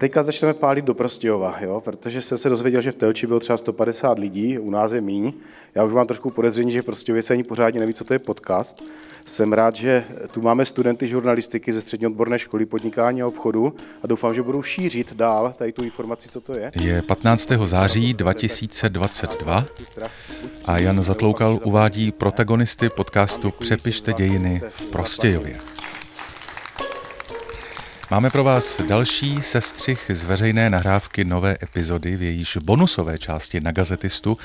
Teďka začneme pálit do Prostějova, jo? protože jsem se dozvěděl, že v Telči bylo třeba 150 lidí, u nás je míň. Já už mám trošku podezření, že v Prostějově se ani pořádně neví, co to je podcast. Jsem rád, že tu máme studenty žurnalistiky ze střední odborné školy podnikání a obchodu a doufám, že budou šířit dál tady tu informaci, co to je. Je 15. září 2022 a Jan Zatloukal uvádí protagonisty podcastu Přepište dějiny v Prostějově. Máme pro vás další sestřih z veřejné nahrávky nové epizody, v jejíž bonusové části na gazetistu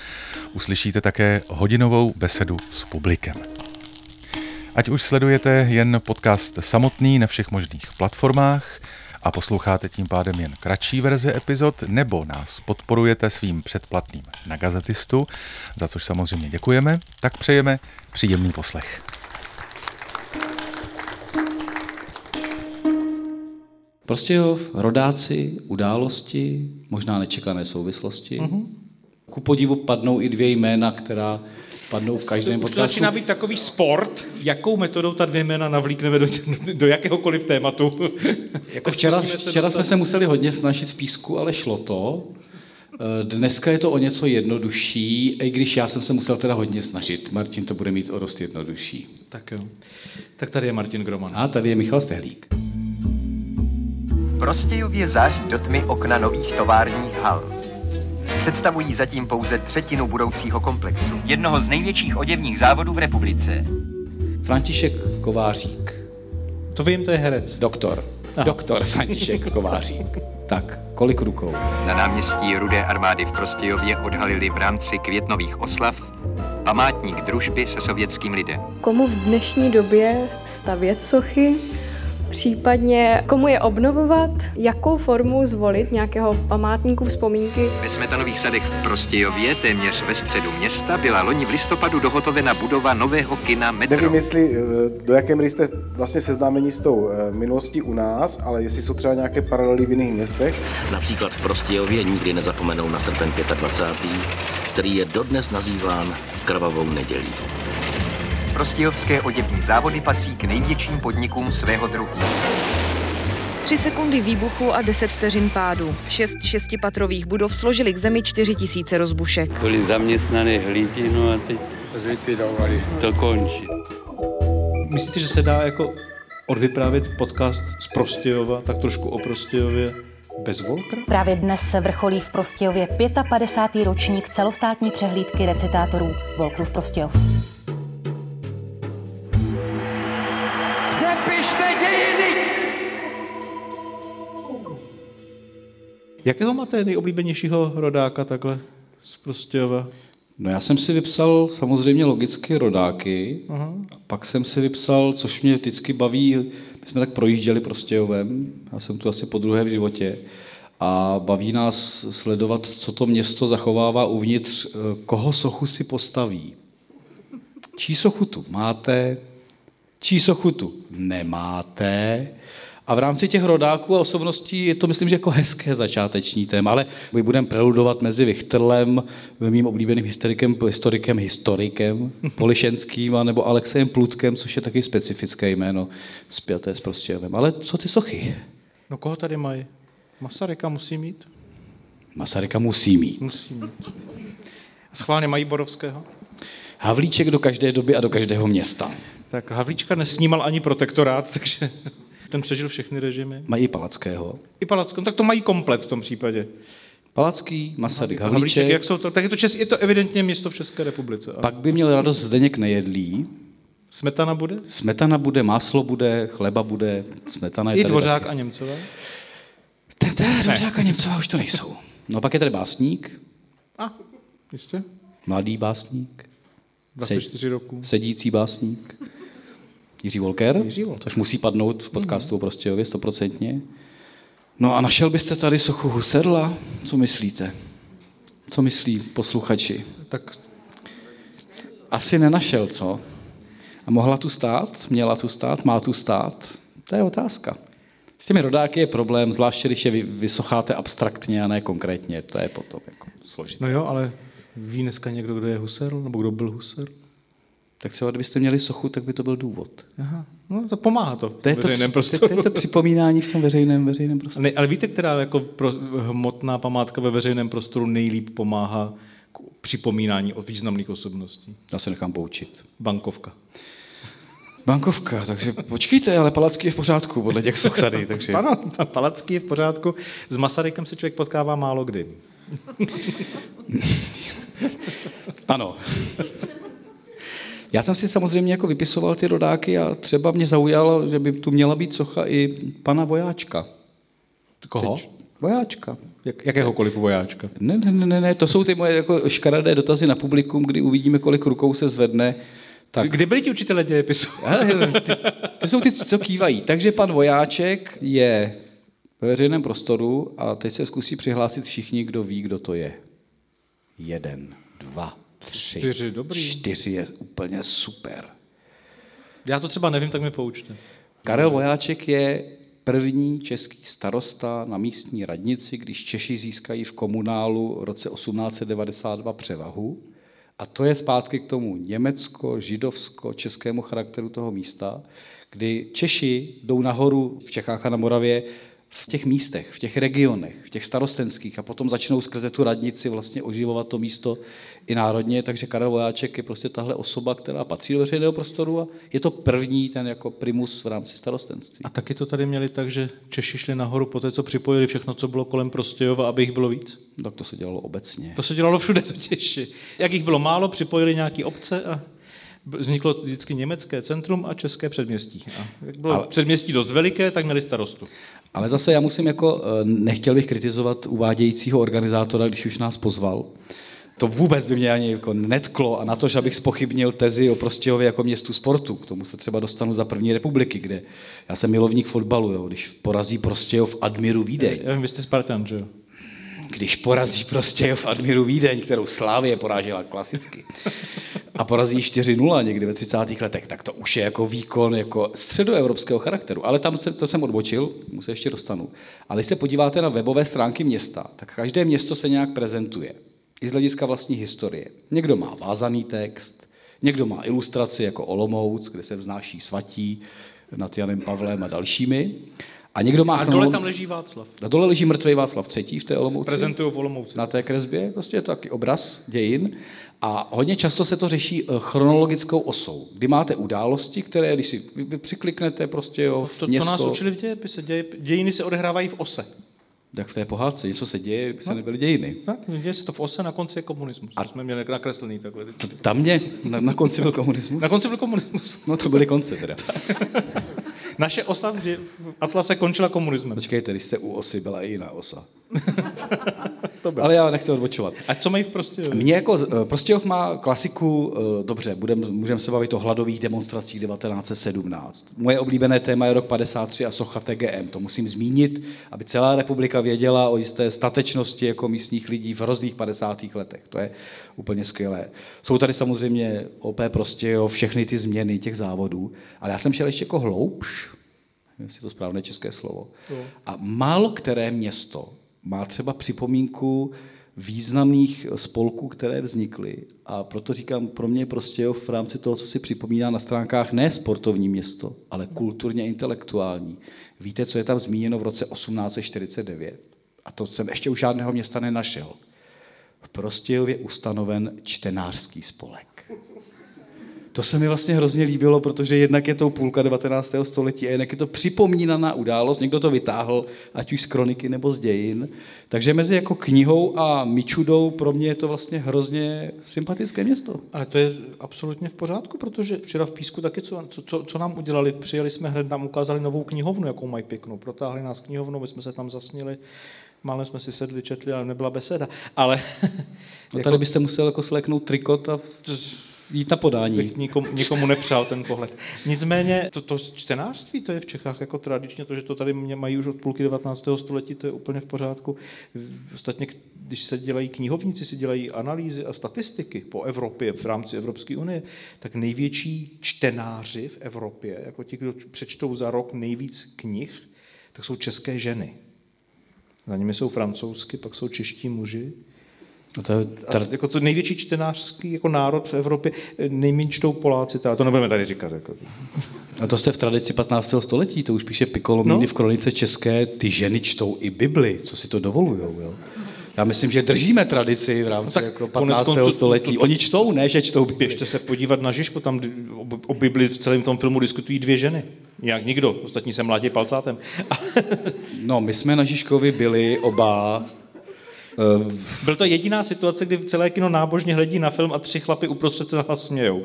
uslyšíte také hodinovou besedu s publikem. Ať už sledujete jen podcast samotný na všech možných platformách a posloucháte tím pádem jen kratší verze epizod, nebo nás podporujete svým předplatným na gazetistu, za což samozřejmě děkujeme, tak přejeme příjemný poslech. Prostějov, rodáci, události, možná nečekané souvislosti. Uh-huh. Ku podivu padnou i dvě jména, která padnou v každém podcastu. to začíná být takový sport, jakou metodou ta dvě jména navlíkneme do, do jakéhokoliv tématu. jako včera včera jsme se museli hodně snažit v písku, ale šlo to. Eh, dneska je to o něco jednodušší, i když já jsem se musel teda hodně snažit. Martin to bude mít o dost jednodušší. Tak jo. Tak tady je Martin Groman. A tady je Michal Stehlík. Prostějově září do tmy okna nových továrních hal. Představují zatím pouze třetinu budoucího komplexu. Jednoho z největších oděvních závodů v republice. František Kovářík. To vím, to je herec. Doktor. Aha. Doktor František Kovářík. Tak, kolik rukou? Na náměstí Rudé armády v Prostějově odhalili v rámci květnových oslav památník družby se sovětským lidem. Komu v dnešní době stavět sochy případně komu je obnovovat, jakou formu zvolit nějakého památníku vzpomínky. Ve Smetanových sadech v Prostějově, téměř ve středu města, byla loni v listopadu dohotovena budova nového kina Metro. Nevím, jestli eh, do jaké míry jste vlastně seznámeni s tou eh, minulostí u nás, ale jestli jsou třeba nějaké paralely v jiných městech. Například v Prostějově nikdy nezapomenou na srpen 25., který je dodnes nazýván krvavou nedělí. Prostějovské oděvní závody patří k největším podnikům svého druhu. Tři sekundy výbuchu a deset vteřin pádu. Šest šestipatrových budov složili k zemi čtyři tisíce rozbušek. Byli zaměstnané hlíti, no a teď zlikvidovali. To končí. Myslíte, že se dá jako odvyprávět podcast z Prostějova, tak trošku o Prostějově, bez Volkra? Právě dnes se vrcholí v Prostějově 55. ročník celostátní přehlídky recitátorů Volkrův Prostějov. Jakého máte nejoblíbenějšího rodáka takhle z Prostějova? No já jsem si vypsal samozřejmě logicky rodáky, Aha. pak jsem si vypsal, což mě vždycky baví, my jsme tak projížděli Prostějovem, já jsem tu asi po druhé v životě, a baví nás sledovat, co to město zachovává uvnitř, eh, koho sochu si postaví. Čí sochu tu máte, čí sochu tu nemáte, a v rámci těch rodáků a osobností je to, myslím, že jako hezké začáteční téma, ale my budeme preludovat mezi Vichterlem, mým oblíbeným historikem, historikem, historikem, Polišenským, nebo Alexejem Plutkem, což je taky specifické jméno zpěté s Prostějovem. Ale co ty sochy? No koho tady mají? Masaryka musí mít? Masaryka musí mít. Musí mít. Schválně mají Borovského? Havlíček do každé doby a do každého města. Tak Havlíčka nesnímal ani protektorát, takže ten přežil všechny režimy. Mají i Palackého. I Palackého, no tak to mají komplet v tom případě. Palacký, Masaryk, Havlíček. Havlíček jak jsou to, tak je to, čes, je to evidentně město v České republice. Ale... Pak by měl radost Zdeněk Nejedlý. Smetana bude? Smetana bude, máslo bude, chleba bude, smetana je I tady Dvořák taky. a Němcové? Dvořák a Němcová už to nejsou. No pak je tady básník. A, jistě. Mladý básník. 24 roku. Sedící básník. Jiří Volker, Jiří Volker. což musí padnout v podcastu mm. Prostějově stoprocentně. No a našel byste tady sochu Huserla? Co myslíte? Co myslí posluchači? Tak asi nenašel, co? A mohla tu stát? Měla tu stát? Má tu stát? To je otázka. S těmi rodáky je problém, zvláště když je vysocháte abstraktně a ne konkrétně. To je potom jako složité. No jo, ale ví dneska někdo, kdo je Husserl? Nebo kdo byl Husserl? Tak třeba kdybyste měli sochu, tak by to byl důvod. Aha. No to pomáhá to. To je to, to, to, to, je to připomínání v tom veřejném, veřejném prostoru. Ne, ale víte, která jako pro, hmotná památka ve veřejném prostoru nejlíp pomáhá k připomínání o významných osobností? Já se nechám poučit. Bankovka. Bankovka, takže počkejte, ale Palacký je v pořádku podle těch soch tady. Takže... Ano, Palacký je v pořádku. S Masarykem se člověk potkává málo kdy. ano. Já jsem si samozřejmě jako vypisoval ty rodáky a třeba mě zaujalo, že by tu měla být socha i pana vojáčka. Koho? Teď, vojáčka. Jak, jakéhokoliv vojáčka? Ne, ne, ne, ne, to jsou ty moje jako škaredé dotazy na publikum, kdy uvidíme, kolik rukou se zvedne. Tak. Kde byli ti učitelé dějepisu? ty, ty jsou ty, co kývají. Takže pan Vojáček je ve veřejném prostoru a teď se zkusí přihlásit všichni, kdo ví, kdo to je. Jeden, dva, tři. Čtyři, dobrý. Čtyři je úplně super. Já to třeba nevím, tak mi poučte. Karel Vojáček je první český starosta na místní radnici, když Češi získají v komunálu v roce 1892 převahu. A to je zpátky k tomu německo, židovsko, českému charakteru toho místa, kdy Češi jdou nahoru v Čechách a na Moravě v těch místech, v těch regionech, v těch starostenských a potom začnou skrze tu radnici vlastně oživovat to místo i národně, takže Karel Vojáček je prostě tahle osoba, která patří do veřejného prostoru a je to první ten jako primus v rámci starostenství. A taky to tady měli tak, že Češi šli nahoru po té, co připojili všechno, co bylo kolem Prostějova, aby jich bylo víc? Tak to se dělalo obecně. To se dělalo všude totiž. Jak jich bylo málo, připojili nějaký obce a vzniklo vždycky německé centrum a české předměstí. A jak bylo Ale... předměstí dost veliké, tak měli starostu. Ale zase já musím jako, nechtěl bych kritizovat uvádějícího organizátora, když už nás pozval. To vůbec by mě ani jako netklo a na to, že abych spochybnil tezi o Prostějově jako městu sportu. K tomu se třeba dostanu za první republiky, kde já jsem milovník fotbalu, jo, když porazí Prostějov Admiru Vídeň. Já vím, vy jste Spartan, že jo? Když porazí Prostějov Admiru Vídeň, kterou Slávě porážela klasicky, a porazí 4-0 někdy ve 30. letech, tak to už je jako výkon jako středoevropského charakteru. Ale tam se, to jsem odbočil, mu se ještě dostanu. Ale když se podíváte na webové stránky města, tak každé město se nějak prezentuje. I z hlediska vlastní historie. Někdo má vázaný text, někdo má ilustraci jako Olomouc, kde se vznáší svatí nad Janem Pavlem a dalšími. A někdo má... A dole tam leží Václav. A dole leží mrtvý Václav III. v té Olomouci. Prezentují v Olomouci. Na té kresbě. Prostě je to taky obraz dějin. A hodně často se to řeší chronologickou osou, kdy máte události, které, když si přikliknete prostě jo, to, to, město... to nás učili v dějepise. Děj, dějiny se odehrávají v ose. Tak v té pohádce něco se děje, kdyby se no. nebyly dějiny. Tak, děje se to v ose, na konci je komunismus. A jsme měli nakreslený takhle. To, tam mě, na, na konci byl komunismus? Na konci byl komunismus. No to byly konce teda. Naše osa v, Atlase končila komunismem. Počkejte, když jste u osy, byla i jiná osa. to bylo. Ale já nechci odbočovat. A co mají v Prostějově? Mě jako, Prostějov má klasiku, dobře, budem, můžeme se bavit o hladových demonstracích 1917. Moje oblíbené téma je rok 53 a socha TGM. To musím zmínit, aby celá republika věděla o jisté statečnosti jako místních lidí v hrozných 50. letech. To je úplně skvělé. Jsou tady samozřejmě OP Prostějov, všechny ty změny těch závodů, ale já jsem šel ještě jako hloubš, jestli to správné české slovo. A málo které město má třeba připomínku významných spolků, které vznikly. A proto říkám, pro mě prostě v rámci toho, co si připomíná na stránkách, ne sportovní město, ale kulturně intelektuální. Víte, co je tam zmíněno v roce 1849? A to jsem ještě u žádného města nenašel. V Prostějově ustanoven čtenářský spolek. To se mi vlastně hrozně líbilo, protože jednak je to půlka 19. století a jednak je to připomínaná událost, někdo to vytáhl, ať už z kroniky nebo z dějin. Takže mezi jako knihou a Mičudou pro mě je to vlastně hrozně sympatické město. Ale to je absolutně v pořádku, protože včera v Písku taky, co, co, co nám udělali, přijeli jsme hned, nám ukázali novou knihovnu, jakou mají pěknou. Protáhli nás knihovnu, my jsme se tam zasnili, málem jsme si sedli, četli, ale nebyla beseda. Ale... No tady jako... byste musel jako sleknout trikot a jít na podání. Bych nikomu, nikomu nepřál ten pohled. Nicméně to, to čtenářství, to je v Čechách jako tradičně, to, že to tady mají už od půlky 19. století, to je úplně v pořádku. Ostatně, když se dělají knihovníci, si dělají analýzy a statistiky po Evropě v rámci Evropské unie, tak největší čtenáři v Evropě, jako ti, kdo přečtou za rok nejvíc knih, tak jsou české ženy. Za nimi jsou francouzsky, pak jsou čeští muži, No to je tady... jako to největší čtenářský jako národ v Evropě, nejméně čtou Poláci, ale to nebudeme tady říkat. Jako. A to jste v tradici 15. století, to už píše Piccolomini no? v kronice české, ty ženy čtou i Bibli, co si to dovolujou, jo? Já myslím, že držíme tradici v rámci no jako 15. Koncu, století. Oni čtou, ne, že čtou Bibli. Běžte se podívat na Žižku, tam o Bibli v celém tom filmu diskutují dvě ženy. Jak nikdo, ostatní se mlátí palcátem. no, my jsme na Žižkovi byli oba Byl to jediná situace, kdy celé kino nábožně hledí na film a tři chlapy uprostřed se nahlas smějou.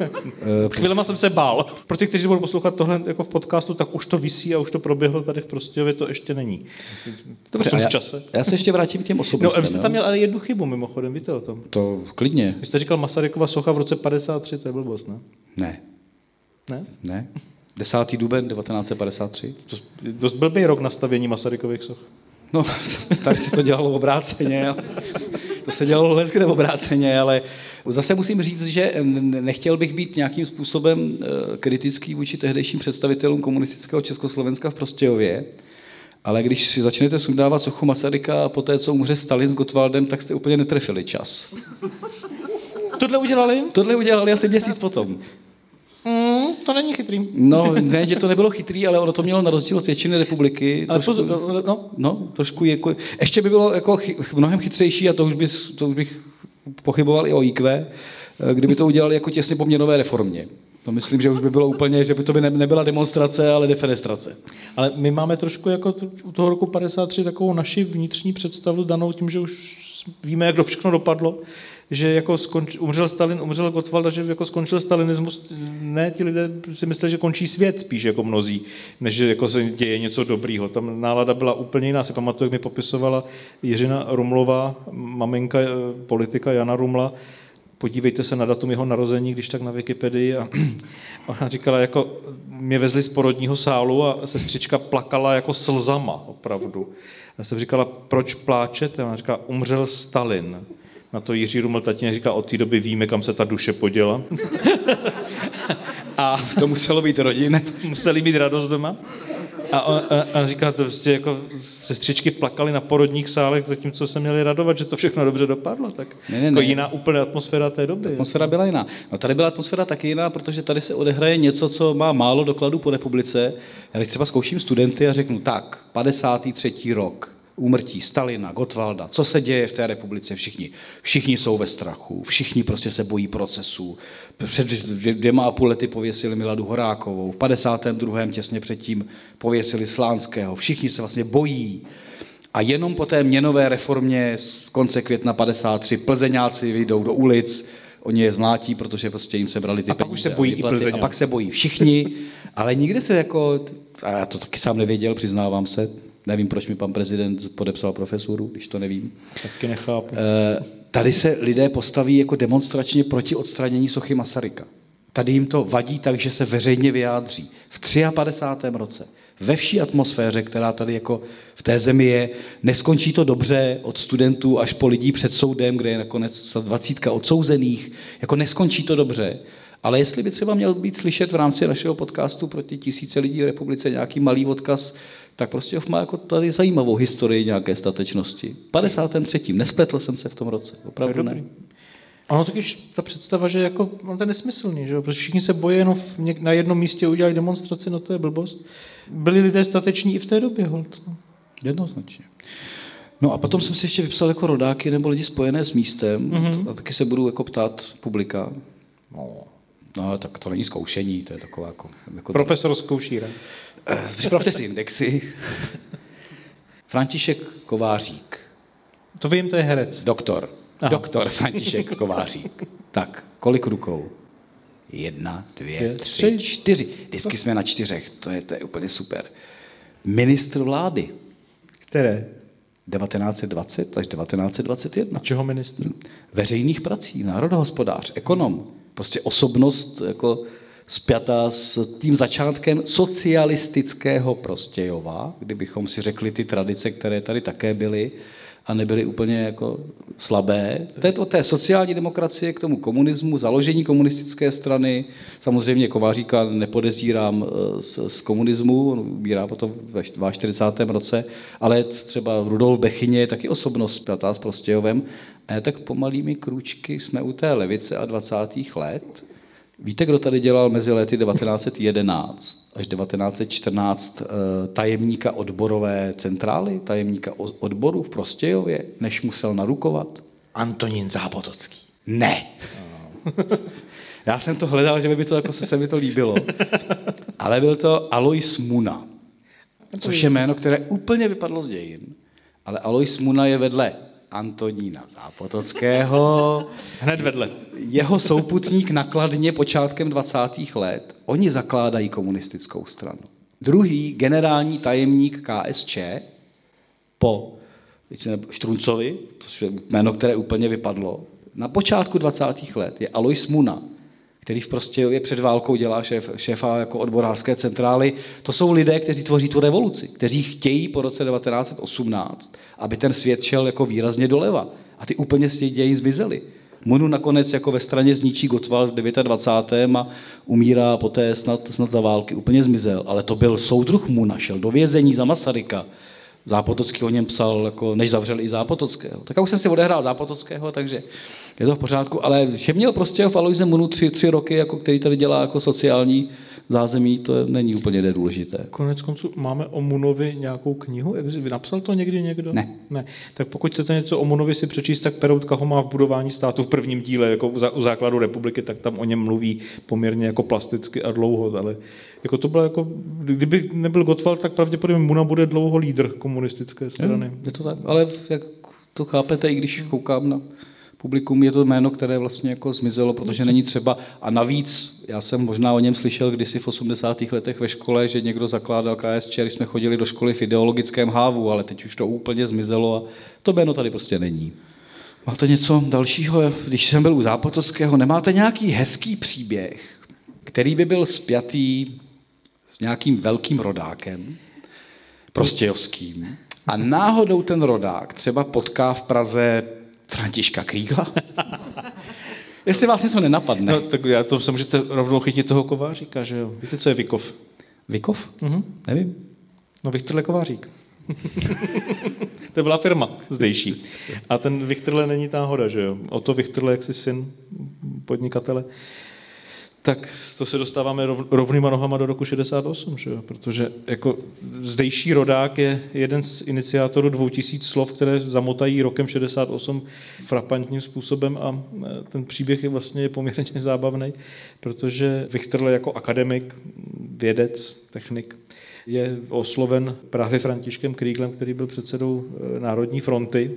Eh, Chvílema jsem se bál. Pro ty, kteří budou poslouchat tohle jako v podcastu, tak už to visí a už to proběhlo tady v Prostějově, to ještě není. Dobře, jsem v čase. Já, já se ještě vrátím k těm osobnostem. No, jste tam měl ale jednu chybu mimochodem, víte o tom? To klidně. Vy jste říkal Masarykova socha v roce 53, to je blbost, ne? Ne. Ne? Ne. 10. duben 1953. To dost blbý rok nastavění Masarykových soch. No, tady se to dělalo obráceně. To se dělalo hezké obráceně, ale zase musím říct, že nechtěl bych být nějakým způsobem eh, kritický vůči tehdejším představitelům komunistického Československa v Prostějově, ale když si začnete sundávat sochu Masaryka a poté, co umře Stalin s Gottwaldem, tak jste úplně netrefili čas. Tohle udělali? Tohle udělali asi měsíc potom. To není chytrý. No, ne, že to nebylo chytrý, ale ono to mělo na rozdíl od většiny republiky. Ale trošku, pozor, no. no, trošku jako, ještě by bylo jako chy, mnohem chytřejší a to už, bys, to už bych pochyboval i o IQ, kdyby to udělali jako těsně po měnové reformě. To myslím, že už by bylo úplně, že by to by nebyla demonstrace, ale defenestrace. Ale my máme trošku jako u toho roku 53 takovou naši vnitřní představu danou tím, že už víme, jak to všechno dopadlo že jako skonč, umřel Stalin, umřel Gottwald že jako skončil stalinismus, ne, ti lidé si mysleli, že končí svět spíš jako mnozí, než že jako se děje něco dobrýho. Tam nálada byla úplně jiná. Si pamatuju, jak mi popisovala Jiřina Rumlová, maminka eh, politika Jana Rumla, podívejte se na datum jeho narození, když tak na Wikipedii. A ona říkala, jako mě vezli z porodního sálu a sestřička plakala jako slzama, opravdu. Já jsem říkala, proč pláčete? A ona říkala, umřel Stalin. Na to Jiří Ruml tatínek říká, od té doby víme, kam se ta duše poděla. a to muselo být rodinné. Museli mít radost doma. A on, a on říká, to prostě jako sestřičky plakali na porodních sálech, zatímco se měli radovat, že to všechno dobře dopadlo. Tak ne, ne, jako ne. jiná úplně atmosféra té doby. Atmosféra byla jiná. No tady byla atmosféra taky jiná, protože tady se odehraje něco, co má málo dokladů po republice. Já když třeba zkouším studenty a řeknu, tak, 53. rok, úmrtí Stalina, Gotwalda, co se děje v té republice, všichni. Všichni jsou ve strachu, všichni prostě se bojí procesů. Před dvěma a půl lety pověsili Miladu Horákovou, v 52. těsně předtím pověsili Slánského. Všichni se vlastně bojí. A jenom po té měnové reformě z konce května 53 plzeňáci vyjdou do ulic, oni je zmlátí, protože prostě jim sebrali ty a pak už se bojí a, i a pak se bojí všichni, ale nikde se jako, a já to taky sám nevěděl, přiznávám se, Nevím, proč mi pan prezident podepsal profesuru, když to nevím. Taky nechápu. Eh, tady se lidé postaví jako demonstračně proti odstranění sochy Masaryka. Tady jim to vadí tak, že se veřejně vyjádří. V 53. roce, ve vší atmosféře, která tady jako v té zemi je, neskončí to dobře od studentů až po lidí před soudem, kde je nakonec dvacítka odsouzených, jako neskončí to dobře. Ale jestli by třeba měl být slyšet v rámci našeho podcastu proti tisíce lidí v republice nějaký malý odkaz tak prostě má jako tady zajímavou historii nějaké statečnosti. 53. Nespletl jsem se v tom roce, opravdu ne. Ono totiž ta představa, že jako, on to je nesmyslný, že jo? protože všichni se bojí jenom v, na jednom místě udělat demonstraci, no to je blbost. Byli lidé stateční i v té době, hold. No. Jednoznačně. No a potom jsem si ještě vypsal jako rodáky nebo lidi spojené s místem mm-hmm. a taky se budu jako ptát publika. No, no tak to není zkoušení, to je taková jako... jako Profesor zkouší, ne? Eh, připravte si indexy. František Kovářík. To vím, to je herec. Doktor. Aha. Doktor František Kovářík. Tak, kolik rukou? Jedna, dvě, dvě tři, tři, čtyři. Vždycky jsme na čtyřech, to je, to je úplně super. Ministr vlády. Které? 1920 až 1921. A čeho ministr? Veřejných prací, národohospodář, ekonom. Prostě osobnost jako spjatá s tím začátkem socialistického Prostějova, kdybychom si řekli ty tradice, které tady také byly, a nebyly úplně jako slabé. To je to té sociální demokracie k tomu komunismu, založení komunistické strany. Samozřejmě Kováříka nepodezírám eh, z, z komunismu, on umírá potom ve 42. roce, ale třeba Rudolf Bechyně je taky osobnost pětá s Prostějovem. A tak pomalými krůčky jsme u té levice a 20. let. Víte, kdo tady dělal mezi lety 1911 až 1914 eh, tajemníka odborové centrály, tajemníka odboru v Prostějově, než musel narukovat? Antonín Zápotocký. Ne. Já jsem to hledal, že by to jako se, se mi to líbilo. Ale byl to Alois Muna, což je jméno, které úplně vypadlo z dějin. Ale Alois Muna je vedle Antonína Zápotockého. Hned vedle. Jeho souputník nakladně počátkem 20. let. Oni zakládají komunistickou stranu. Druhý generální tajemník KSČ po Štruncovi, to je jméno, které úplně vypadlo, na počátku 20. let je Alois Muna, který v Prostějově před válkou dělá šéf, šéfa jako odborářské centrály. To jsou lidé, kteří tvoří tu revoluci, kteří chtějí po roce 1918, aby ten svět šel jako výrazně doleva. A ty úplně z těch dějin zmizely. Munu nakonec jako ve straně zničí Gotwald v 29. a umírá poté snad, snad za války, úplně zmizel. Ale to byl soudruh Muna, šel do vězení za Masaryka. Zápotocký o něm psal, jako, než zavřeli i Zápotockého. Tak já už jsem si odehrál Zápotockého, takže je to v pořádku, ale že měl prostě v Aloise Munu tři, tři roky, jako, který tady dělá jako sociální zázemí, to není úplně nedůležité. Konec konců máme o Munovi nějakou knihu? Napsal to někdy někdo? Ne. ne. Tak pokud chcete něco o Munovi si přečíst, tak Peroutka ho má v budování státu v prvním díle, jako u základu republiky, tak tam o něm mluví poměrně jako plasticky a dlouho, ale jako to bylo jako, kdyby nebyl Gottwald, tak pravděpodobně Muna bude dlouho lídr komunistické strany. Je, je to tak, ale jak to chápete, i když koukám na publikum, je to jméno, které vlastně jako zmizelo, protože není třeba. A navíc, já jsem možná o něm slyšel kdysi v 80. letech ve škole, že někdo zakládal KSČ, když jsme chodili do školy v ideologickém hávu, ale teď už to úplně zmizelo a to jméno tady prostě není. Máte něco dalšího? Když jsem byl u Zápotockého, nemáte nějaký hezký příběh, který by byl spjatý s nějakým velkým rodákem, prostějovským, a náhodou ten rodák třeba potká v Praze Františka Krígla? Jestli vás něco nenapadne. No, tak já to se můžete rovnou chytit toho kováříka, že jo? Víte, co je Vykov? Vykov? Mhm. Nevím. No Viktorle Kovářík. to byla firma zdejší. A ten Viktorle není náhoda, že jo? O to Viktorle, jak si syn podnikatele, tak to se dostáváme rov, rovnýma nohama do roku 68, že jo? protože jako zdejší rodák je jeden z iniciátorů 2000 slov, které zamotají rokem 68 frapantním způsobem a e, ten příběh je vlastně poměrně zábavný, protože Vichterle jako akademik, vědec, technik, je osloven právě Františkem Kríglem, který byl předsedou e, Národní fronty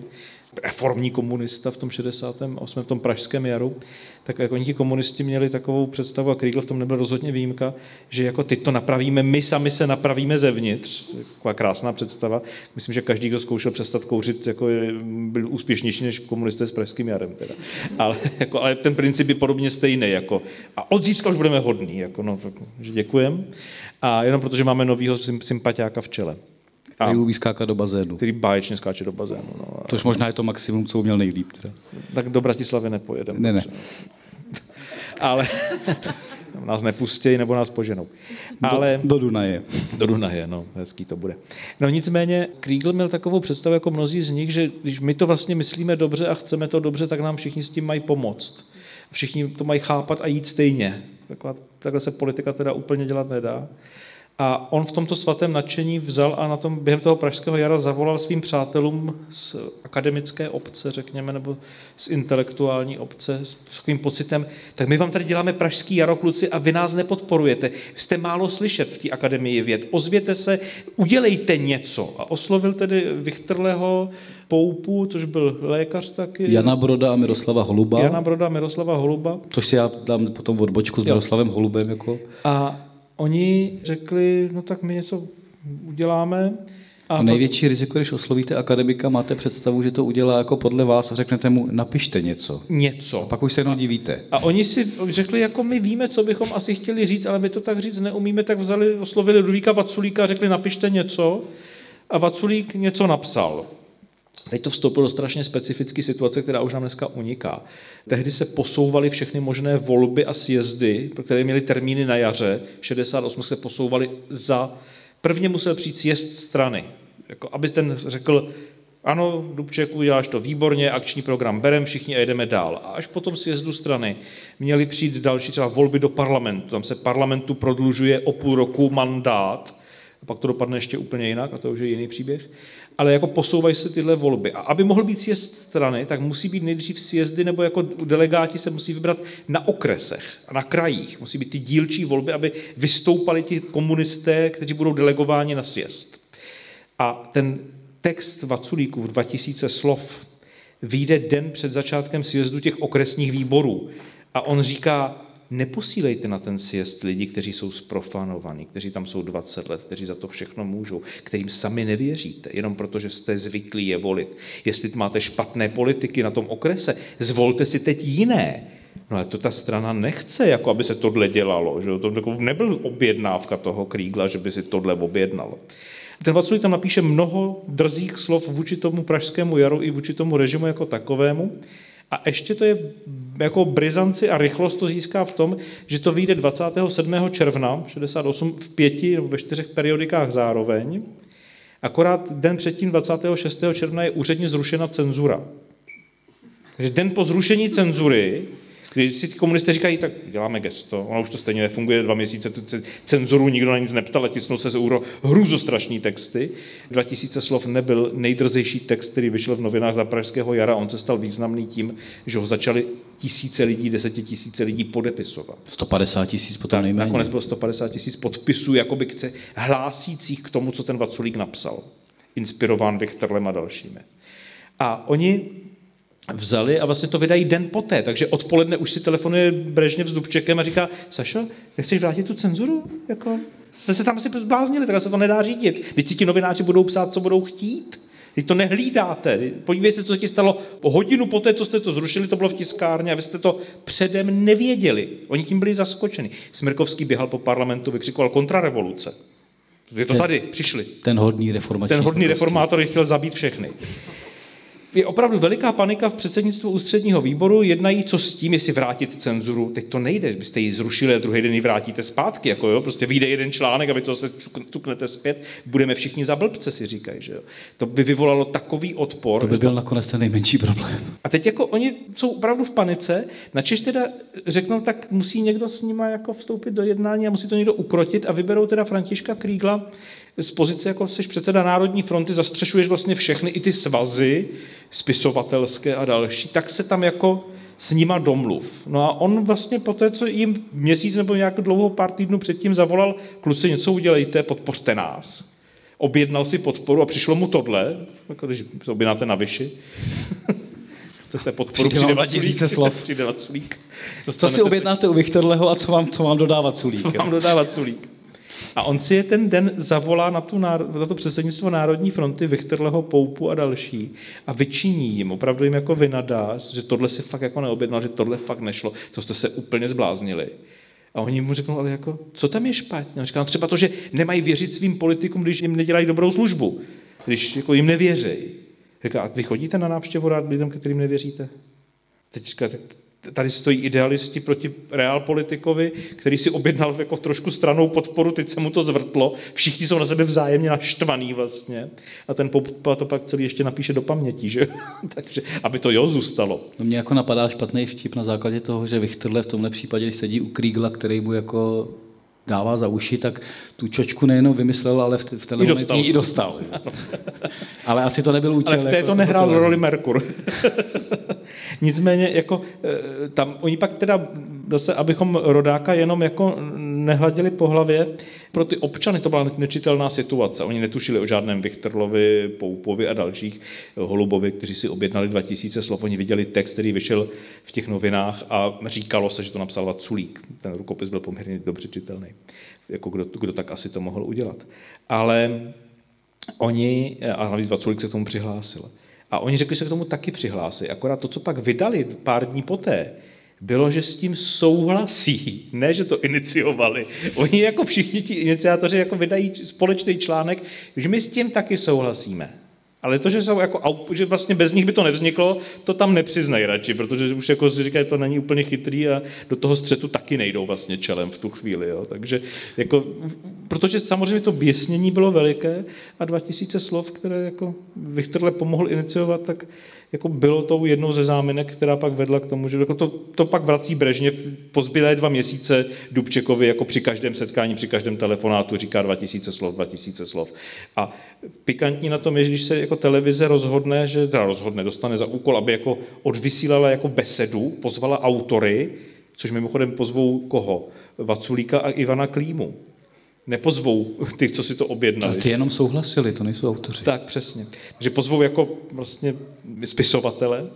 reformní komunista v tom 68. v tom pražském jaru, tak jako oni ti komunisti měli takovou představu, a Kriegel v tom nebyl rozhodně výjimka, že jako ty to napravíme, my sami se napravíme zevnitř. Taková krásná představa. Myslím, že každý, kdo zkoušel přestat kouřit, jako byl úspěšnější než komunisté s pražským jarem. Teda. Ale, jako, ale, ten princip je podobně stejný. Jako, a od zítřka už budeme hodní. Jako, no, tak, že děkujem. A jenom protože máme novýho sympatiáka v čele. Který umí skákat do bazénu. Který báječně skáče do bazénu. No. Tož možná je to maximum, co uměl nejlíp. Teda. Tak do Bratislavy nepojedeme. Ne, ne. Ale nás nepustí nebo nás poženou. Ale, do, do Dunaje. Do Dunaje, no, hezký to bude. No nicméně, Kriegel měl takovou představu jako mnozí z nich, že když my to vlastně myslíme dobře a chceme to dobře, tak nám všichni s tím mají pomoct. Všichni to mají chápat a jít stejně. Taková, takhle se politika teda úplně dělat nedá. A on v tomto svatém nadšení vzal a na tom během toho pražského jara zavolal svým přátelům z akademické obce, řekněme, nebo z intelektuální obce s takovým pocitem, tak my vám tady děláme pražský jaro, kluci, a vy nás nepodporujete. Jste málo slyšet v té akademii věd. Ozvěte se, udělejte něco. A oslovil tedy Vichtrleho, Poupu, což byl lékař taky. Jana Broda a Miroslava Holuba. Jana Broda a Miroslava Holuba. Což si já dám potom odbočku s Miroslavem Holubem. Jako. A oni řekli, no tak my něco uděláme. A, a největší riziko, když oslovíte akademika, máte představu, že to udělá jako podle vás a řeknete mu, napište něco. Něco. A pak už se jenom divíte. A oni si řekli, jako my víme, co bychom asi chtěli říct, ale my to tak říct neumíme, tak vzali, oslovili Ludvíka Vaculíka a řekli, napište něco. A Vaculík něco napsal. Teď to vstoupilo do strašně specifické situace, která už nám dneska uniká. Tehdy se posouvaly všechny možné volby a sjezdy, které měly termíny na jaře. 68 se posouvaly za... Prvně musel přijít sjezd strany, jako aby ten řekl, ano, Dubček, uděláš to výborně, akční program berem, všichni a jedeme dál. A až potom sjezdu strany měly přijít další třeba volby do parlamentu. Tam se parlamentu prodlužuje o půl roku mandát, a pak to dopadne ještě úplně jinak, a to už je jiný příběh ale jako posouvají se tyhle volby. A aby mohl být sjezd strany, tak musí být nejdřív sjezdy, nebo jako delegáti se musí vybrat na okresech a na krajích. Musí být ty dílčí volby, aby vystoupali ti komunisté, kteří budou delegováni na sjezd. A ten text Vaculíků v 2000 slov vyjde den před začátkem sjezdu těch okresních výborů. A on říká, neposílejte na ten sjezd lidi, kteří jsou sprofanovaní, kteří tam jsou 20 let, kteří za to všechno můžou, kterým sami nevěříte, jenom proto, že jste zvyklí je volit. Jestli máte špatné politiky na tom okrese, zvolte si teď jiné. No ale to ta strana nechce, jako aby se tohle dělalo. Že? To nebyl objednávka toho Krígla, že by si tohle objednal. Ten Vaculík tam napíše mnoho drzých slov vůči tomu pražskému jaru i vůči tomu režimu jako takovému. A ještě to je jako brizanci a rychlost to získá v tom, že to vyjde 27. června 68 v pěti nebo ve čtyřech periodikách zároveň. Akorát den předtím 26. června je úředně zrušena cenzura. Takže den po zrušení cenzury když si komunisté říkají, tak děláme gesto, ono už to stejně nefunguje dva měsíce, cenzuru nikdo na nic neptal, tisnul se z euro hrůzostrašní texty. 2000 slov nebyl nejdrzejší text, který vyšel v novinách za Pražského jara, on se stal významný tím, že ho začali tisíce lidí, desetitisíce lidí podepisovat. 150 tisíc potom nejméně. Nakonec bylo 150 tisíc podpisů, jakoby chce, hlásících k tomu, co ten Vaculík napsal. Inspirován Viktorlem a dalšími. A oni vzali a vlastně to vydají den poté. Takže odpoledne už si telefonuje Brežněv s Dubčekem a říká, Sašo, nechceš vrátit tu cenzuru? Jako, jste se tam asi zbláznili, teda se to nedá řídit. Teď si ti novináři budou psát, co budou chtít. Teď to nehlídáte. Podívej se, co ti stalo hodinu poté, co jste to zrušili, to bylo v tiskárně a vy jste to předem nevěděli. Oni tím byli zaskočeni. Smirkovský běhal po parlamentu, vykřikoval kontrarevoluce. Je to tady, přišli. Ten hodný reformační. Ten hodný reformátor chtěl zabít všechny je opravdu veliká panika v předsednictvu ústředního výboru, jednají, co s tím, jestli vrátit cenzuru. Teď to nejde, byste ji zrušili a druhý den ji vrátíte zpátky. Jako jo? Prostě vyjde jeden článek a vy to se cuknete zpět, budeme všichni za blbce, si říkají. Že jo? To by vyvolalo takový odpor. To by byl to... nakonec ten nejmenší problém. A teď jako oni jsou opravdu v panice, načež teda řeknou, tak musí někdo s nima jako vstoupit do jednání a musí to někdo ukrotit a vyberou teda Františka Krígla, z pozice, jako jsi předseda Národní fronty, zastřešuješ vlastně všechny, i ty svazy spisovatelské a další, tak se tam jako s nima domluv. No a on vlastně po té, co jim měsíc nebo nějak dlouho pár týdnů předtím zavolal, kluci, něco udělejte, podpořte nás. Objednal si podporu a přišlo mu tohle, jako když to objednáte na vyši. Chcete podporu, přijde, přijde tisíce slov. Přijde Vaculík. Co si objednáte u Viktorleho a co vám, co vám dodává Culík? Co vám dodává Culík. A on si je ten den zavolá na, tu, na to předsednictvo Národní fronty, Viktorleho Poupu a další a vyčiní jim, opravdu jim jako vynadá, že tohle si fakt jako neobjednal, že tohle fakt nešlo, to jste se úplně zbláznili. A oni mu řeknou, ale jako, co tam je špatně? On no třeba to, že nemají věřit svým politikům, když jim nedělají dobrou službu, když jako jim nevěřejí. Říká, a vy chodíte na návštěvu rád lidem, kterým nevěříte? Teď říká, tak tady stojí idealisti proti realpolitikovi, který si objednal jako trošku stranou podporu, teď se mu to zvrtlo, všichni jsou na sebe vzájemně naštvaný vlastně a ten Popa to pak celý ještě napíše do paměti, že? Takže, aby to jo zůstalo. No mě jako napadá špatný vtip na základě toho, že Vichterle v tomhle případě sedí u Krígla, který mu jako dává za uši, tak tu čočku nejenom vymyslel, ale v, v ten I dostal. i dostal. ale asi to nebyl účel. Ale v této jako nehrál roli Merkur. Nicméně, jako, eh, tam, oni pak teda, zase, abychom rodáka jenom jako nehladili po hlavě, pro ty občany to byla nečitelná situace. Oni netušili o žádném Vichterlovi, Poupovi a dalších Holubovi, kteří si objednali 2000 slov. Oni viděli text, který vyšel v těch novinách a říkalo se, že to napsal Vaculík. Ten rukopis byl poměrně dobře čitelný. Jako kdo, kdo tak asi to mohl udělat. Ale oni, a navíc Vaculík se k tomu přihlásil. A oni řekli, že se k tomu taky přihlásí. Akorát to, co pak vydali pár dní poté, bylo, že s tím souhlasí, ne, že to iniciovali. Oni jako všichni ti iniciátoři jako vydají společný článek, že my s tím taky souhlasíme. Ale to, že, jsou jako, že vlastně bez nich by to nevzniklo, to tam nepřiznají radši, protože už jako si říkají, to není úplně chytrý a do toho střetu taky nejdou vlastně čelem v tu chvíli. Jo. Takže jako, protože samozřejmě to běsnění bylo veliké a 2000 slov, které jako Vichterle pomohl iniciovat, tak jako bylo tou jednou ze záminek, která pak vedla k tomu, že jako to, to pak vrací Brežně po zbylé dva měsíce Dubčekovi jako při každém setkání, při každém telefonátu říká 2000 slov, 2000 slov. A pikantní na tom je, když se jako televize rozhodne, že teda rozhodne, dostane za úkol, aby jako odvysílala jako besedu, pozvala autory, což mimochodem pozvou koho? Vaculíka a Ivana Klímu nepozvou ty, co si to objednali. A ty jenom souhlasili, to nejsou autoři. Tak, přesně. Takže pozvou jako vlastně spisovatele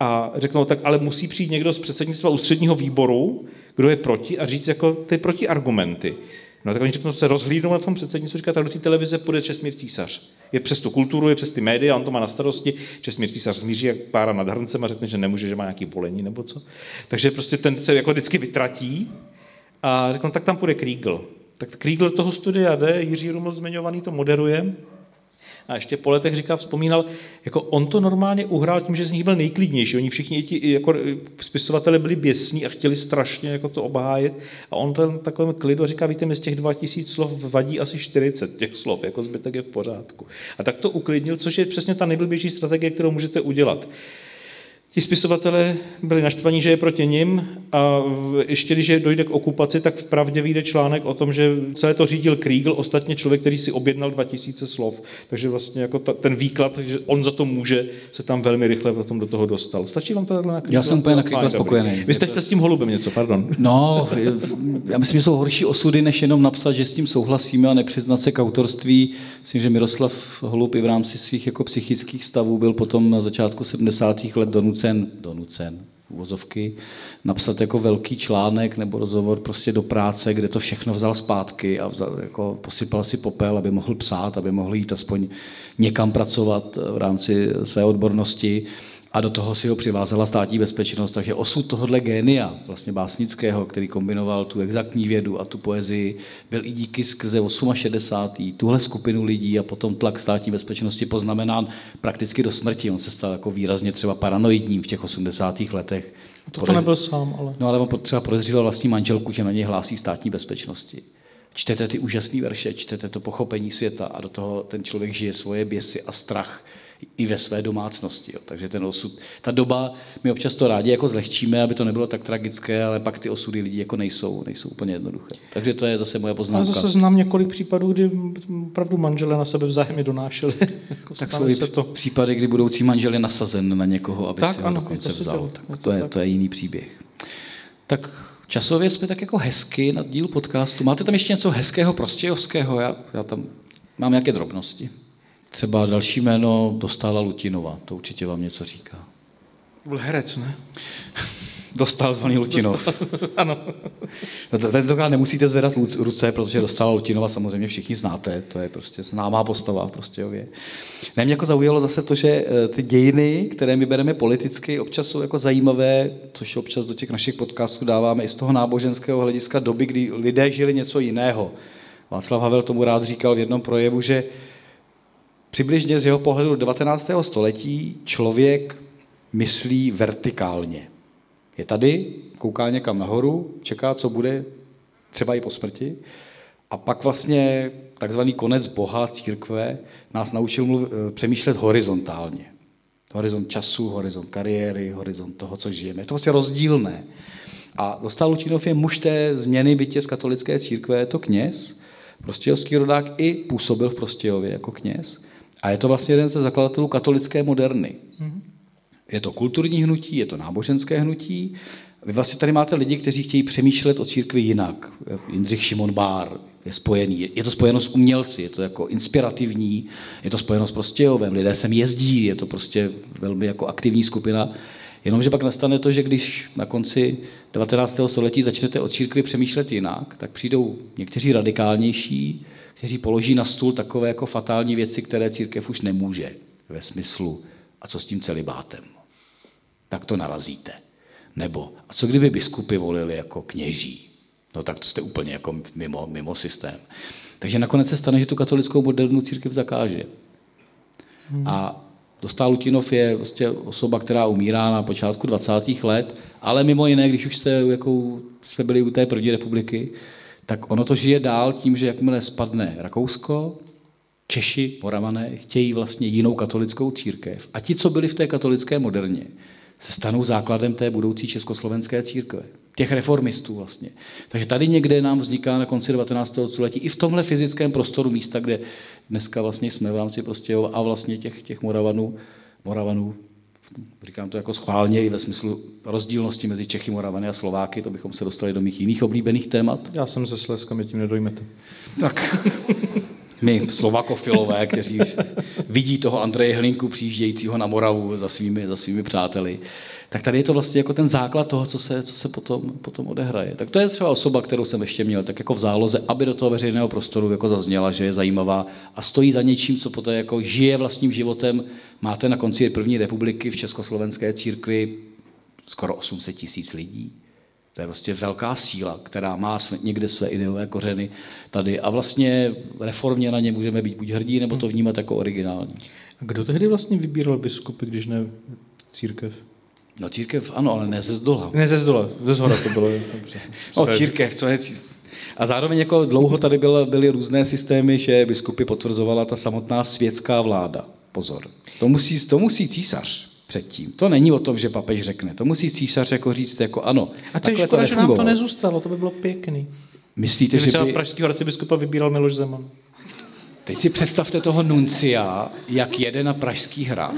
a řeknou tak, ale musí přijít někdo z předsednictva ústředního výboru, kdo je proti a říct jako ty protiargumenty. No tak oni řeknou, se rozhlídnou na tom předsednictvu, říká, tak do té televize půjde Česmír Císař. Je přes tu kulturu, je přes ty média, on to má na starosti. Česmír Císař zmíří jak pára nad hrncem a řekne, že nemůže, že má nějaký polení nebo co. Takže prostě ten se jako vždycky vytratí a řeknou, tak tam půjde Kriegel. Tak do toho studia jde, Jiří Ruml zmiňovaný to moderuje, a ještě po letech říká, vzpomínal, jako on to normálně uhrál tím, že z nich byl nejklidnější. Oni všichni ti jako spisovatele byli běsní a chtěli strašně jako to obhájit. A on ten takovým klidu říká, víte, mi z těch 2000 slov vadí asi 40 těch slov, jako zbytek je v pořádku. A tak to uklidnil, což je přesně ta nejblbější strategie, kterou můžete udělat. Ti spisovatelé byli naštvaní, že je proti nim a v, ještě když dojde k okupaci, tak v pravdě vyjde článek o tom, že celé to řídil Kriegel, ostatně člověk, který si objednal 2000 slov. Takže vlastně jako ta, ten výklad, že on za to může, se tam velmi rychle potom do toho dostal. Stačí vám to takhle na Kriegel? Já jsem úplně na Kriegel spokojený. Vy jste s tím holubem něco, pardon. No, já myslím, že jsou horší osudy, než jenom napsat, že s tím souhlasíme a nepřiznat se k autorství. Myslím, že Miroslav Holub i v rámci svých jako psychických stavů byl potom na začátku 70. let donucen donucen, donucen uvozovky, napsat jako velký článek nebo rozhovor prostě do práce, kde to všechno vzal zpátky a vzal, jako posypal si popel, aby mohl psát, aby mohl jít aspoň někam pracovat v rámci své odbornosti a do toho si ho přivázela státní bezpečnost. Takže osud tohohle génia, vlastně básnického, který kombinoval tu exaktní vědu a tu poezii, byl i díky skrze 68. tuhle skupinu lidí a potom tlak státní bezpečnosti poznamenán prakticky do smrti. On se stal jako výrazně třeba paranoidním v těch 80. letech. To, to nebyl sám, ale... No ale on třeba podezříval vlastní manželku, že na něj hlásí státní bezpečnosti. Čtete ty úžasné verše, čtete to pochopení světa a do toho ten člověk žije svoje běsy a strach i ve své domácnosti. Jo. Takže ten osud, ta doba, my občas to rádi jako zlehčíme, aby to nebylo tak tragické, ale pak ty osudy lidí jako nejsou, nejsou úplně jednoduché. Takže to je zase moje poznámka. Já zase znám několik případů, kdy opravdu manželé na sebe vzájemně donášeli. jako tak jsou se to. případy, kdy budoucí manžel je nasazen na někoho, aby tak, si ho ano, dokonce to vzal. Dělo, tak to, je, to je jiný příběh. Tak časově jsme tak jako hezky na díl podcastu. Máte tam ještě něco hezkého, prostějovského? Já, já tam mám nějaké drobnosti. Třeba další jméno dostala Lutinova, to určitě vám něco říká. Byl herec, ne? Dostal zvaný Lutinov. ano. No tentokrát nemusíte zvedat ruce, protože dostala Lutinova samozřejmě všichni znáte, to je prostě známá postava prostě ově. Ne, mě jako zaujalo zase to, že eh, ty dějiny, které my bereme politicky, občas jsou jako zajímavé, což občas do těch našich podcastů dáváme i z toho náboženského hlediska doby, kdy lidé žili něco jiného. Václav Havel tomu rád říkal v jednom projevu, že Přibližně z jeho pohledu 19. století člověk myslí vertikálně. Je tady, kouká někam nahoru, čeká, co bude, třeba i po smrti, a pak vlastně takzvaný konec Boha, církve, nás naučil mluv, eh, přemýšlet horizontálně. Horizont času, horizont kariéry, horizont toho, co žijeme. Je to vlastně rozdílné. A dostal Lutinov je muž té změny bytě z katolické církve, je to kněz, prostějovský rodák i působil v Prostějově jako kněz. A je to vlastně jeden ze zakladatelů katolické moderny. Je to kulturní hnutí, je to náboženské hnutí. Vy vlastně tady máte lidi, kteří chtějí přemýšlet o církvi jinak. Jindřich Šimon Bár je spojený. Je to spojeno s umělci, je to jako inspirativní, je to spojeno s Prostějovem, lidé sem jezdí, je to prostě velmi jako aktivní skupina. Jenomže pak nastane to, že když na konci 19. století začnete o církvi přemýšlet jinak, tak přijdou někteří radikálnější, kteří položí na stůl takové jako fatální věci, které církev už nemůže ve smyslu, a co s tím celibátem? Tak to narazíte. Nebo, a co kdyby biskupy volili jako kněží? No tak to jste úplně jako mimo, mimo systém. Takže nakonec se stane, že tu katolickou modernu církev zakáže. Hmm. A Dostal Lutinov je vlastně osoba, která umírá na počátku 20. let, ale mimo jiné, když už jste, jako jsme byli u té první republiky, tak ono to žije dál tím, že jakmile spadne Rakousko, Češi, Moravané, chtějí vlastně jinou katolickou církev. A ti, co byli v té katolické moderně, se stanou základem té budoucí československé církve. Těch reformistů vlastně. Takže tady někde nám vzniká na konci 19. století i v tomhle fyzickém prostoru místa, kde dneska vlastně jsme v rámci prostě a vlastně těch, těch Moravanů, Moravanů říkám to jako schválně i ve smyslu rozdílnosti mezi Čechy, Moravany a Slováky, to bychom se dostali do mých jiných oblíbených témat. Já jsem se Sleskami tím nedojmete. Tak my Slovakofilové, kteří vidí toho Andreje Hlinku přijíždějícího na Moravu za svými, za svými přáteli, tak tady je to vlastně jako ten základ toho, co se, co se potom, potom odehraje. Tak to je třeba osoba, kterou jsem ještě měl, tak jako v záloze, aby do toho veřejného prostoru jako zazněla, že je zajímavá a stojí za něčím, co poté jako žije vlastním životem. Máte na konci první republiky v Československé církvi skoro 800 tisíc lidí. To je prostě velká síla, která má někde své ideové kořeny tady a vlastně reformně na ně můžeme být buď hrdí, nebo to vnímat jako originální. A kdo tehdy vlastně vybíral biskupy, když ne církev? No církev ano, ale ne ze zdola. Ne ze zdola, ze zhora to bylo. Dobře. No církev, co je a zároveň jako dlouho tady byly, byly různé systémy, že biskupy potvrzovala ta samotná světská vláda. Pozor. To musí, to musí císař předtím. To není o tom, že papež řekne. To musí císař jako říct jako ano. A to je škoda, to že nám to nezůstalo, to by bylo pěkný. Myslíte, že by... pražského arcibiskupa vybíral Miloš Zeman. Teď si představte toho nuncia, jak jede na Pražský hrad.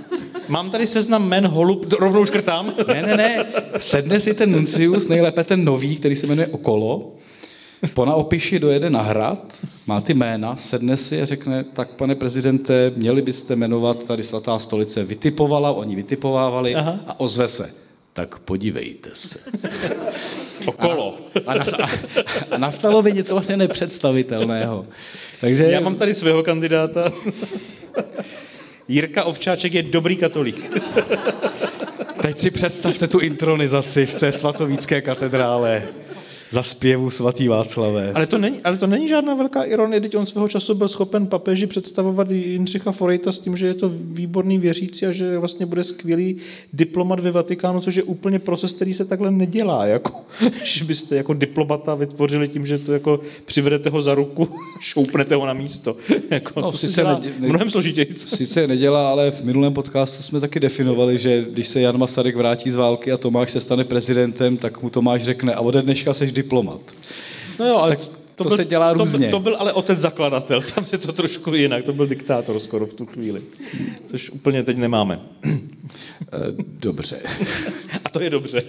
Mám tady seznam men holub, rovnou škrtám. Ne, ne, ne. Sedne si ten nuncius, nejlépe ten nový, který se jmenuje Okolo, po naopiši dojede na hrad, má ty jména, sedne si a řekne, tak pane prezidente, měli byste jmenovat tady svatá stolice, vytipovala, oni vytipovávali Aha. a ozve se. Tak podívejte se. Okolo. A, a, a, a nastalo by něco vlastně nepředstavitelného. Takže... Já mám tady svého kandidáta. Jirka Ovčáček je dobrý katolík. Teď si představte tu intronizaci v té svatovícké katedrále za zpěvu svatý Václavé. Ale to, není, ale to není žádná velká ironie, teď on svého času byl schopen papeži představovat Jindřicha Forejta s tím, že je to výborný věřící a že vlastně bude skvělý diplomat ve Vatikánu, což je úplně proces, který se takhle nedělá, jako, že byste jako diplomata vytvořili tím, že to jako přivedete ho za ruku, šoupnete ho na místo. Jako, no, to sice se nedě, mnohem složitěji. Sice nedělá, ale v minulém podcastu jsme taky definovali, že když se Jan Masaryk vrátí z války a Tomáš se stane prezidentem, tak mu Tomáš řekne a ode dneška seš diplomat. No jo, ale tak to, to byl, se dělá různě. To, to byl ale otec zakladatel, tam je to trošku jinak, to byl diktátor skoro v tu chvíli, což úplně teď nemáme. Eh, dobře. A to je dobře.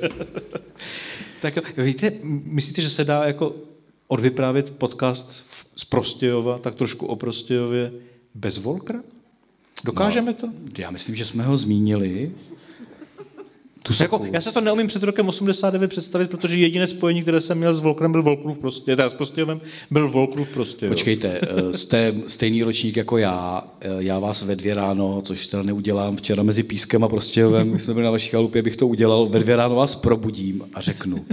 tak víte, myslíte, že se dá jako odvyprávět podcast z Prostějova, tak trošku o Prostějově bez Volkra? Dokážeme no, to? Já myslím, že jsme ho zmínili. Tu jako, já se to neumím před rokem 89 představit, protože jediné spojení, které jsem měl s Volkrem, byl Volkrův prostě, teda s Prostějovem, byl Volkrův prostě. Počkejte, eh, jste stejný ročník jako já, eh, já vás ve dvě ráno, což teda neudělám včera mezi Pískem a Prostějovem, my jsme byli na vaší chalupě, bych to udělal, ve dvě ráno vás probudím a řeknu,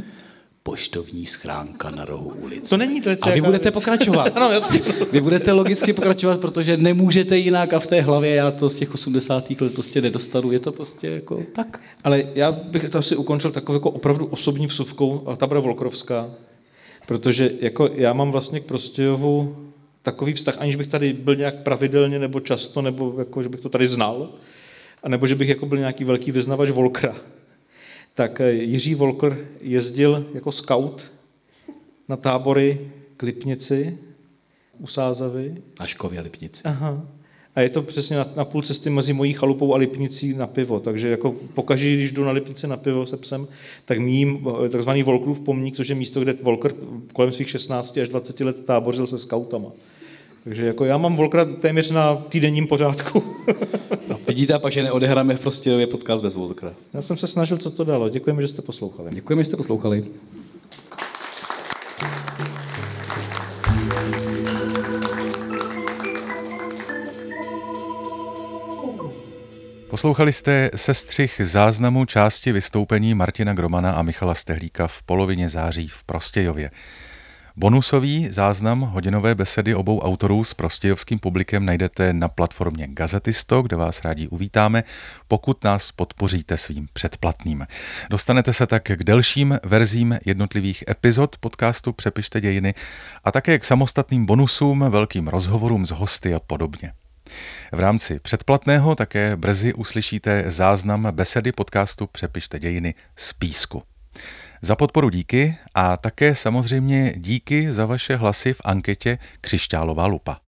poštovní schránka na rohu ulice. To není to A vy budete věc. pokračovat. ano, jasně. Vy budete logicky pokračovat, protože nemůžete jinak a v té hlavě já to z těch 80. let prostě nedostanu. Je to prostě jako tak. Ale já bych to asi ukončil takovou jako opravdu osobní vsuvkou, a ta bude Volkrovská, protože jako já mám vlastně k Prostějovu takový vztah, aniž bych tady byl nějak pravidelně nebo často, nebo jako, že bych to tady znal, a nebo že bych jako byl nějaký velký vyznavač Volkra tak eh, Jiří Volker jezdil jako scout na tábory k Lipnici, u Sázavy. Na Škově Lipnici. Aha. A je to přesně na, na půl cesty mezi mojí chalupou a Lipnicí na pivo. Takže jako pokaždé, když jdu na Lipnici na pivo se psem, tak mým eh, takzvaný Volkrův pomník, což je místo, kde Volker kolem svých 16 až 20 let tábořil se skautama. Takže jako já mám Volkra téměř na týdenním pořádku. vidíte, pak, že neodehráme v Prostějově podcast bez Volkra. Já jsem se snažil, co to dalo. Děkujeme, že jste poslouchali. Děkujeme, že jste poslouchali. Poslouchali jste sestřih záznamu části vystoupení Martina Gromana a Michala Stehlíka v polovině září v Prostějově. Bonusový záznam hodinové besedy obou autorů s prostějovským publikem najdete na platformě Gazetisto, kde vás rádi uvítáme, pokud nás podpoříte svým předplatným. Dostanete se tak k delším verzím jednotlivých epizod podcastu Přepište dějiny a také k samostatným bonusům, velkým rozhovorům s hosty a podobně. V rámci předplatného také brzy uslyšíte záznam besedy podcastu Přepište dějiny z písku. Za podporu díky a také samozřejmě díky za vaše hlasy v anketě Křišťálová lupa.